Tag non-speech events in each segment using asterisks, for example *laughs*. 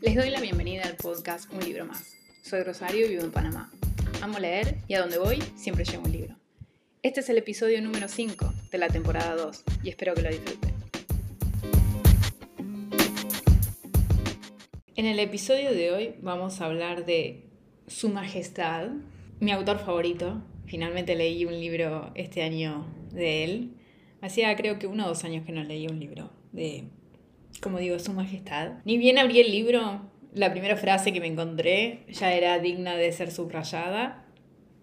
Les doy la bienvenida al podcast Un libro más. Soy Rosario y vivo en Panamá. Amo leer y a donde voy siempre llevo un libro. Este es el episodio número 5 de la temporada 2 y espero que lo disfruten. En el episodio de hoy vamos a hablar de Su Majestad, mi autor favorito. Finalmente leí un libro este año de él. Hacía creo que uno o dos años que no leí un libro de como digo, Su Majestad. Ni bien abrí el libro, la primera frase que me encontré ya era digna de ser subrayada.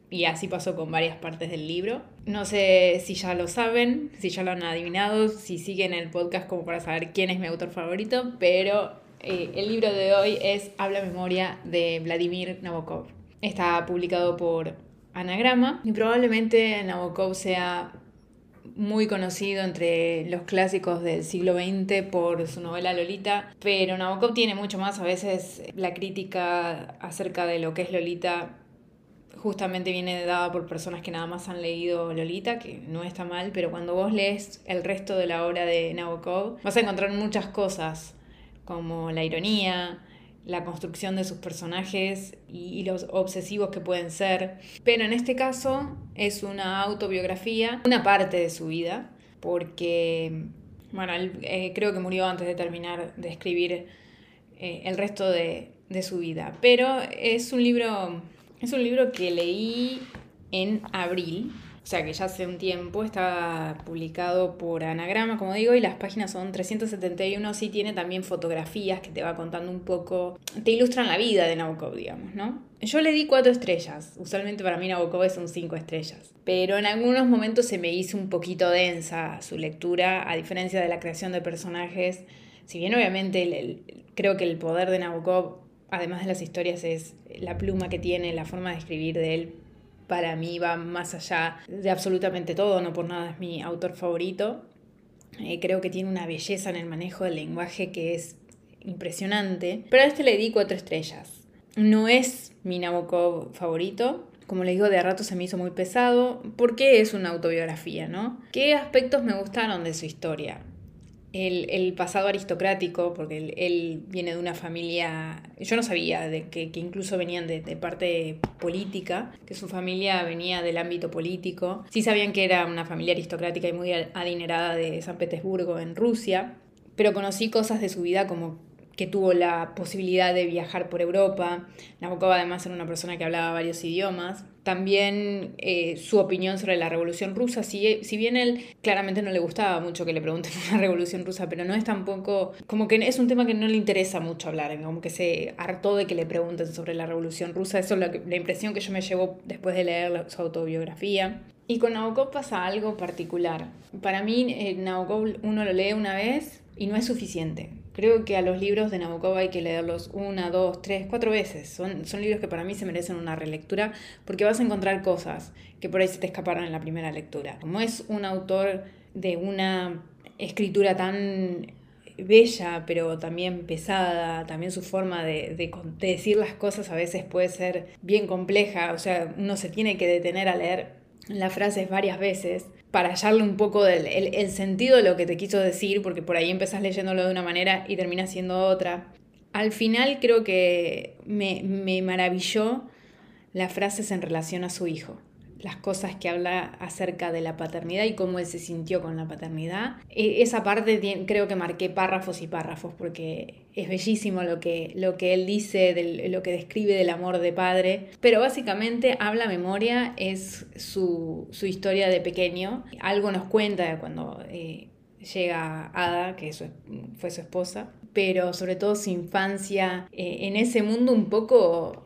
Y así pasó con varias partes del libro. No sé si ya lo saben, si ya lo han adivinado, si siguen el podcast como para saber quién es mi autor favorito, pero eh, el libro de hoy es Habla Memoria de Vladimir Nabokov. Está publicado por Anagrama y probablemente Nabokov sea muy conocido entre los clásicos del siglo XX por su novela Lolita, pero Nabokov tiene mucho más. A veces la crítica acerca de lo que es Lolita justamente viene dada por personas que nada más han leído Lolita, que no está mal, pero cuando vos lees el resto de la obra de Nabokov, vas a encontrar muchas cosas, como la ironía, la construcción de sus personajes y, los obsesivos que pueden ser. Pero en este caso es una autobiografía, una parte de su vida, porque, bueno, eh, creo que murió antes de terminar de escribir eh, el resto de, de su vida. Pero es un libro, es un libro que leí en abril o sea que ya hace un tiempo está publicado por Anagrama, como digo, y las páginas son 371. Sí tiene también fotografías que te va contando un poco, te ilustran la vida de Nabokov, digamos, ¿no? Yo le di cuatro estrellas. Usualmente para mí Nabokov es un cinco estrellas. Pero en algunos momentos se me hizo un poquito densa su lectura, a diferencia de la creación de personajes. Si bien obviamente creo que el poder de Nabokov, además de las historias, es la pluma que tiene, la forma de escribir de él, para mí va más allá de absolutamente todo, no por nada es mi autor favorito. Eh, creo que tiene una belleza en el manejo del lenguaje que es impresionante. Pero a este le di cuatro estrellas. No es mi Nabokov favorito. Como le digo, de a rato se me hizo muy pesado. porque es una autobiografía, no? ¿Qué aspectos me gustaron de su historia? El, pasado aristocrático, porque él, viene de una familia, yo no sabía de que, incluso venían de, de, parte política, que su familia venía del ámbito político. Sí sabían que era una familia aristocrática y muy adinerada de San Petersburgo en Rusia, pero conocí cosas de su vida como que tuvo la posibilidad de viajar por Europa. Nabokov además era una persona que hablaba varios idiomas. También eh, su opinión sobre la Revolución Rusa, si, si bien él claramente no le gustaba mucho que le pregunten por la Revolución Rusa, pero no es tampoco, como que es un tema que no le interesa mucho hablar, como que se hartó de que le pregunten sobre la Revolución Rusa, eso es la, la impresión que yo me llevo después de leer su autobiografía. Y con Nabokov pasa algo particular. Para mí, eh, Nabokov uno lo lee una vez y no es suficiente. Creo que a los libros de Nabokov hay que leerlos una, dos, tres, cuatro veces. Son, son libros que para mí se merecen una relectura porque vas a encontrar cosas que por ahí se te escaparon en la primera lectura. Como es un autor de una escritura tan bella, pero también pesada, también su forma de, de, decir las cosas a veces puede ser bien compleja, o sea, uno se tiene que detener a leer las frases varias veces para hallarle un poco del, el, sentido de lo que te quiso decir, porque por ahí empezás leyéndolo de una manera y terminas siendo otra. Al final creo que me, me maravilló las frases en relación a su hijo las cosas que habla acerca de la paternidad y cómo él se sintió con la paternidad. E, esa parte creo que marqué párrafos y párrafos porque es bellísimo lo que, lo que él dice, lo que describe del amor de padre, pero básicamente habla memoria, es su, historia de pequeño, algo nos cuenta cuando... Eh, llega Ada, que fue su esposa, pero sobre todo su infancia eh, en ese mundo un poco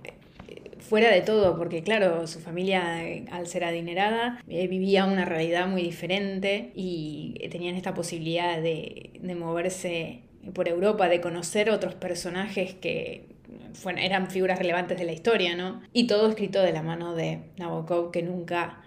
fuera de todo, porque claro, su familia al ser adinerada eh, vivía una realidad muy diferente y tenían esta posibilidad de, moverse por Europa, de conocer otros personajes que eran figuras relevantes de la historia, ¿no? Y todo escrito de la mano de Nabokov, que nunca,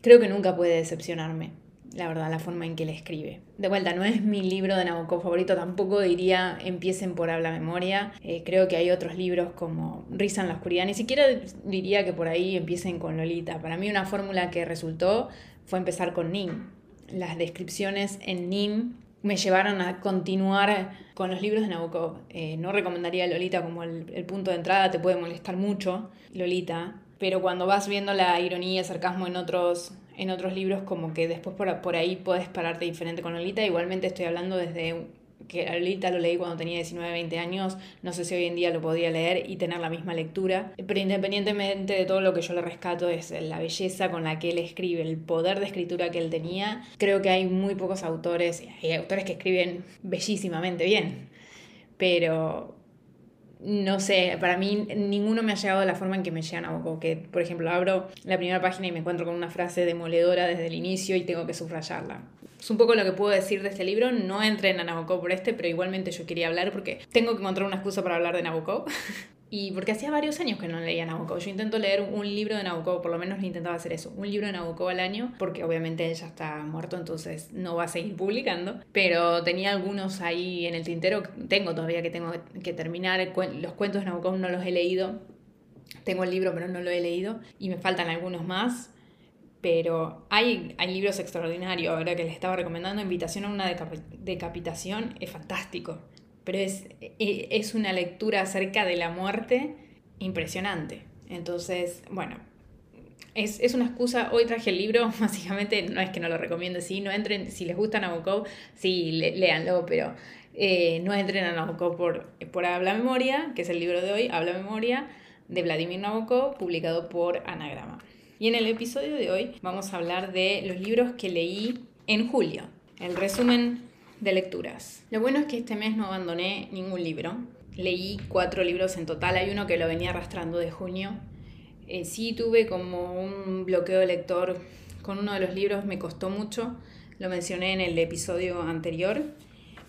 creo que nunca puede decepcionarme la verdad, la forma en que le escribe. De vuelta, no es mi libro de Nabokov favorito, tampoco diría empiecen por Habla Memoria. Eh, creo que hay otros libros como Risa en la Oscuridad, ni siquiera diría que por ahí empiecen con Lolita. Para mí una fórmula que resultó fue empezar con Nim. Las descripciones en Nim me llevaron a continuar con los libros de Nabokov. Eh, no recomendaría Lolita como el, punto de entrada, te puede molestar mucho, Lolita, pero cuando vas viendo la ironía y sarcasmo en otros, en otros libros, como que después por, por ahí puedes pararte diferente con Lolita. Igualmente estoy hablando desde que Lolita lo leí cuando tenía 19, 20 años, no sé si hoy en día lo podía leer y tener la misma lectura, pero independientemente de todo lo que yo le rescato es la belleza con la que él escribe, el poder de escritura que él tenía, creo que hay muy pocos autores, hay autores que escriben bellísimamente bien, pero no sé, para mí ninguno me ha llegado de la forma en que me llegan a que por ejemplo abro la primera página y me encuentro con una frase demoledora desde el inicio y tengo que subrayarla. Es un poco lo que puedo decir de este libro, no entren a Nabokov por este, pero igualmente yo quería hablar porque tengo que encontrar una excusa para hablar de Nabokov. *laughs* Y porque hacía varios años que no leía Nabokov. Yo intento leer un libro de Nabokov, por lo menos intentaba hacer eso, un libro de Nabokov al año, porque obviamente él ya está muerto, entonces no va a seguir publicando. Pero tenía algunos ahí en el tintero, tengo todavía que tengo que terminar. Los cuentos de Nabokov no los he leído. Tengo el libro, pero no lo he leído. Y me faltan algunos más. Pero hay, hay libros extraordinarios. Ahora que les estaba recomendando Invitación a una decapitación, es fantástico pero es, e, es una lectura acerca de la muerte impresionante. Entonces, bueno, es, es, una excusa. Hoy traje el libro, *laughs* básicamente no es que no lo recomiende, sí, no entren, si les gusta Nabokov, sí, léanlo, pero eh, no entren a Nabokov por, por Habla Memoria, que es el libro de hoy, Habla Memoria, de Vladimir Nabokov, publicado por Anagrama. Y en el episodio de hoy vamos a hablar de los libros que leí en julio. El resumen de lecturas. Lo bueno es que este mes no abandoné ningún libro. Leí cuatro libros en total. Hay uno que lo venía arrastrando de junio. Eh, sí tuve como un bloqueo de lector con uno de los libros, me costó mucho. Lo mencioné en el episodio anterior.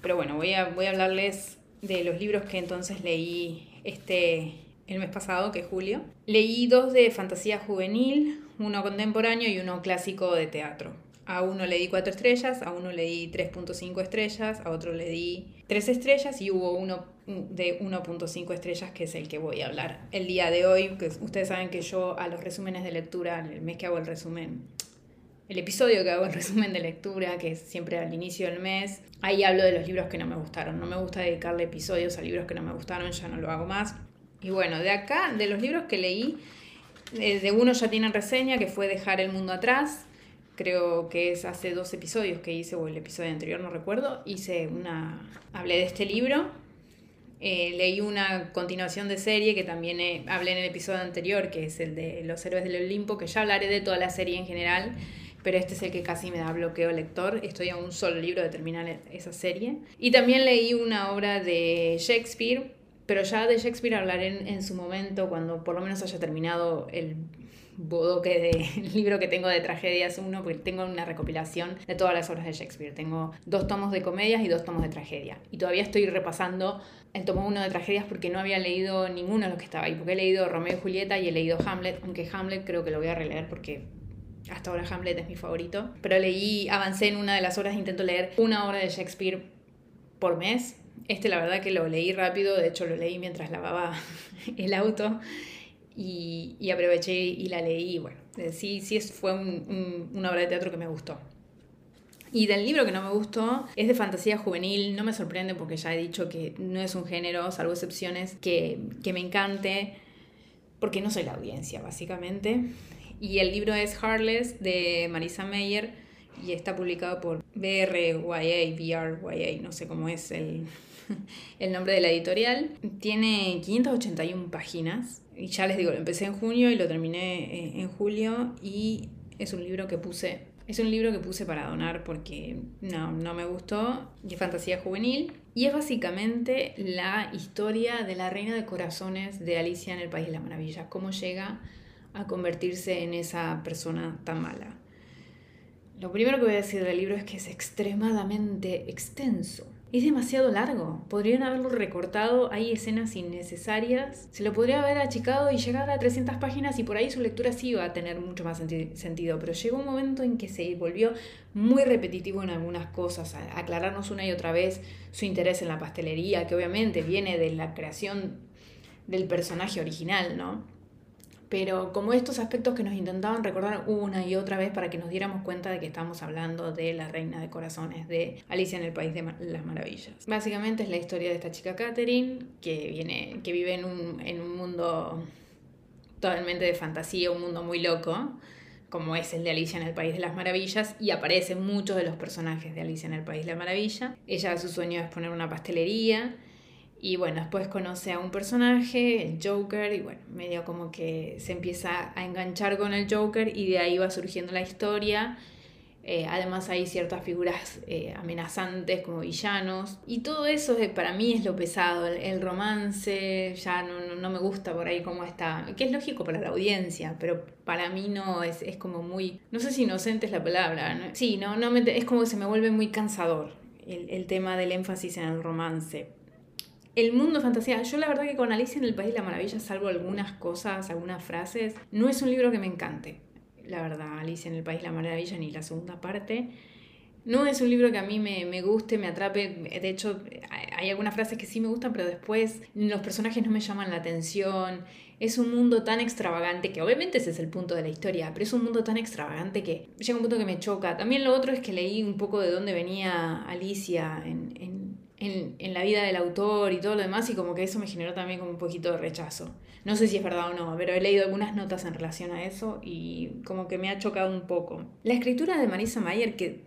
Pero bueno, voy a, voy a hablarles de los libros que entonces leí este, el mes pasado, que es julio. Leí dos de fantasía juvenil, uno contemporáneo y uno clásico de teatro. A uno le di 4 estrellas, a uno le di 3.5 estrellas, a otro le di 3 estrellas y hubo uno de 1.5 estrellas que es el que voy a hablar el día de hoy. Que ustedes saben que yo a los resúmenes de lectura, el mes que hago el resumen, el episodio que hago el resumen de lectura, que es siempre al inicio del mes, ahí hablo de los libros que no me gustaron. No me gusta dedicarle episodios a libros que no me gustaron, ya no lo hago más. Y bueno, de acá, de los libros que leí, eh, de uno ya tienen reseña, que fue Dejar el mundo atrás creo que es hace dos episodios que hice, o el episodio anterior, no recuerdo, hice una, hablé de este libro, eh, leí una continuación de serie que también hablé en el episodio anterior, que es el de Los Héroes del Olimpo, que ya hablaré de toda la serie en general, pero este es el que casi me da bloqueo lector, estoy a un solo libro de terminar esa serie. Y también leí una obra de Shakespeare, pero ya de Shakespeare hablaré en, en su momento, cuando por lo menos haya terminado el bodoque de *laughs* libro que tengo de tragedias, uno, porque tengo una recopilación de todas las obras de Shakespeare. Tengo dos tomos de comedias y dos tomos de tragedia. Y todavía estoy repasando el tomo uno de tragedias porque no había leído ninguno de los que estaba ahí, porque he leído Romeo y Julieta y he leído Hamlet, aunque Hamlet creo que lo voy a releer porque hasta ahora Hamlet es mi favorito. Pero leí, avancé en una de las obras, intento leer una obra de Shakespeare por mes. Este la verdad que lo leí rápido, de hecho lo leí mientras lavaba *laughs* el auto y, aproveché y la leí. bueno, sí, sí fue una obra de teatro que me gustó. Y del libro que no me gustó es de fantasía juvenil, no me sorprende porque ya he dicho que no es un género, salvo excepciones, que, que me encante, porque no soy la audiencia, básicamente. Y el libro es Heartless de Marisa Meyer y está publicado por BRYA, BRYA, no sé cómo es el, *laughs* el nombre de la editorial. Tiene 581 páginas y ya les digo, lo empecé en junio y lo terminé eh, en julio y es un libro que puse, es un libro que puse para donar porque no, no me gustó, es fantasía juvenil y es básicamente la historia de la reina de corazones de Alicia en el País de las Maravillas, cómo llega a convertirse en esa persona tan mala. Lo primero que voy a decir del libro es que es extremadamente extenso es demasiado largo. Podrían haberlo recortado, hay escenas innecesarias. Se lo podría haber achicado y llegar a 300 páginas y por ahí su lectura sí iba a tener mucho más sentido. Pero llegó un momento en que se volvió muy repetitivo en algunas cosas, aclararnos una y otra vez su interés en la pastelería, que obviamente viene de la creación del personaje original, ¿no? Pero como estos aspectos que nos intentaban recordar una y otra vez para que nos diéramos cuenta de que estamos hablando de la reina de corazones, de Alicia en el País de las Maravillas. Básicamente es la historia de esta chica Catherine, que, viene, que vive en un, en un mundo totalmente de fantasía, un mundo muy loco, como es el de Alicia en el País de las Maravillas, y aparecen muchos de los personajes de Alicia en el País de la Maravilla. Ella, su sueño es poner una pastelería, y bueno, después conoce a un personaje, el Joker, y bueno, medio como que se empieza a enganchar con el Joker y de ahí va surgiendo la historia. Eh, además hay ciertas figuras eh, amenazantes como villanos. Y todo eso para mí es lo pesado. El, romance ya no, no, me gusta por ahí cómo está. Que es lógico para la audiencia, pero para mí no, es, es como muy... No sé si inocente es la palabra. Sí, no, no me, es como que se me vuelve muy cansador el, el tema del énfasis en el romance el mundo fantasía. Yo la verdad que con Alicia en el País de la Maravilla, salvo algunas cosas, algunas frases, no es un libro que me encante. La verdad, Alicia en el País de la Maravilla ni la segunda parte. No es un libro que a mí me, guste, me atrape. De hecho, hay algunas frases que sí me gustan, pero después los personajes no me llaman la atención. Es un mundo tan extravagante que obviamente ese es el punto de la historia, pero es un mundo tan extravagante que llega un punto que me choca. También lo otro es que leí un poco de dónde venía Alicia en, en en, la vida del autor y todo lo demás, y como que eso me generó también como un poquito de rechazo. No sé si es verdad o no, pero he leído algunas notas en relación a eso y como que me ha chocado un poco. La escritura de Marisa Mayer, que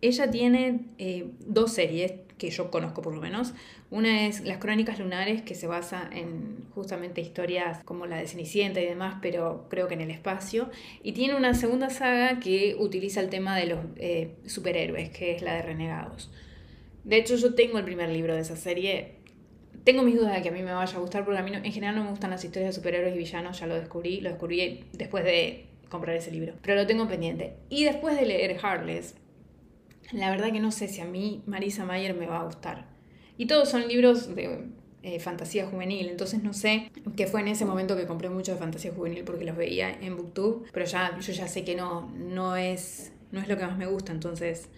ella tiene eh, dos series que yo conozco por lo menos. Una es Las Crónicas Lunares, que se basa en justamente historias como la de Cenicienta y demás, pero creo que en el espacio. Y tiene una segunda saga que utiliza el tema de los eh, superhéroes, que es la de Renegados. De hecho, yo tengo el primer libro de esa serie. Tengo mis dudas de que a mí me vaya a gustar, porque a mí en general no me gustan las historias de superhéroes y villanos, ya lo descubrí, lo descubrí después de comprar ese libro. Pero lo tengo pendiente. Y después de leer Heartless, la verdad que no sé si a mí Marisa Mayer me va a gustar. Y todos son libros de eh, fantasía juvenil, entonces no sé qué fue en ese momento que compré mucho de fantasía juvenil porque los veía en Booktube, pero ya yo ya sé que no no es no es lo que más me gusta, entonces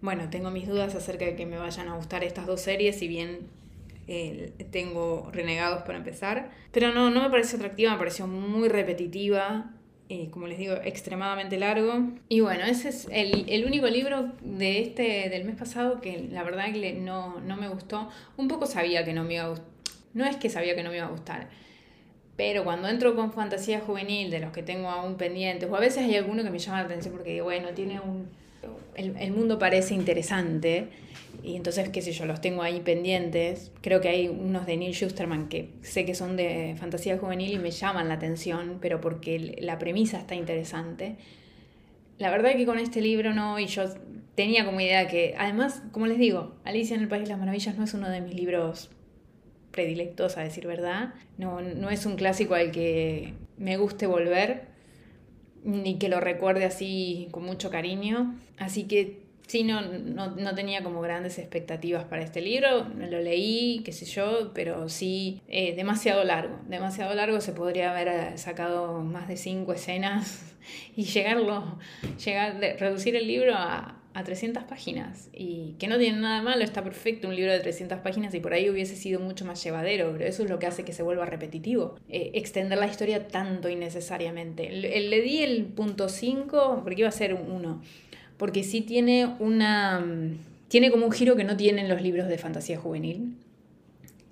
bueno, tengo mis dudas acerca de que me vayan a gustar estas dos series, si bien eh, tengo Renegados para empezar. Pero no, no me pareció atractiva, me pareció muy repetitiva. y como les digo, extremadamente largo. Y bueno, ese es el, único libro de este, del mes pasado que la verdad que no, no me gustó. Un poco sabía que no me iba a gustar. No es que sabía que no me iba a gustar. Pero cuando entro con fantasía juvenil, de los que tengo aún pendientes, o a veces hay alguno que me llama la atención porque, bueno, tiene un, el, mundo parece interesante y entonces, qué sé yo, los tengo ahí pendientes. Creo que hay unos de Neil Schusterman que sé que son de fantasía juvenil y me llaman la atención, pero porque la premisa está interesante. La verdad es que con este libro no, y yo tenía como idea que, además, como les digo, Alicia en el País de las Maravillas no es uno de mis libros predilectos, a decir verdad. No, no es un clásico al que me guste volver ni que lo recuerde así con mucho cariño. Así que sí, no, no, tenía como grandes expectativas para este libro. Lo leí, qué sé yo, pero sí, eh, demasiado largo. Demasiado largo, se podría haber eh, sacado más de cinco escenas *laughs* y llegarlo, llegar, reducir el libro a, a 300 páginas y que no tiene nada malo, está perfecto un libro de 300 páginas y por ahí hubiese sido mucho más llevadero, pero eso es lo que hace que se vuelva repetitivo, eh, extender la historia tanto innecesariamente. Le, le di el punto 5 porque iba a ser uno, porque sí tiene una... Tiene como un giro que no tienen los libros de fantasía juvenil,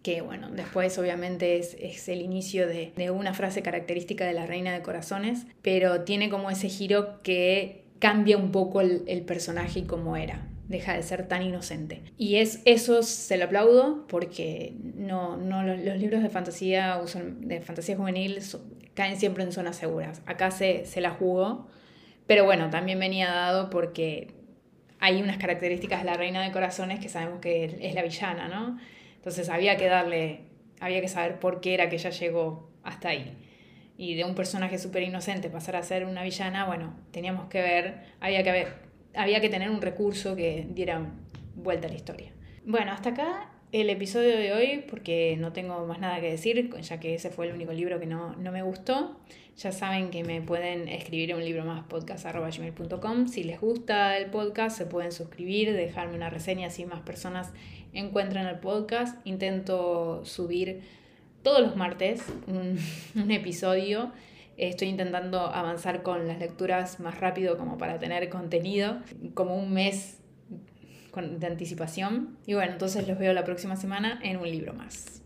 que bueno, después obviamente es, es el inicio de, de, una frase característica de la Reina de Corazones, pero tiene como ese giro que cambia un poco el, personaje y cómo era deja de ser tan inocente. Y es, eso se lo aplaudo porque no, no los, libros de fantasía, de fantasía juvenil caen siempre en zonas seguras. Acá se, se la jugó, pero bueno, también venía dado porque hay unas características de la reina de corazones que sabemos que es la villana, ¿no? Entonces había que darle, había que saber por qué era que ella llegó hasta ahí y de un personaje súper inocente pasar a ser una villana, bueno, teníamos que ver, había que, ver, había que tener un recurso que diera vuelta a la historia. Bueno, hasta acá el episodio de hoy, porque no tengo más nada que decir, ya que ese fue el único libro que no, no me gustó. Ya saben que me pueden escribir un libro más podcast.gmail.com. Si les gusta el podcast, se pueden suscribir, dejarme una reseña, así más personas encuentran el podcast. Intento subir todos los martes *laughs* un, episodio Estoy intentando avanzar con las lecturas más rápido como para tener contenido, como un mes de anticipación. Y bueno, entonces los veo la próxima semana en un libro más.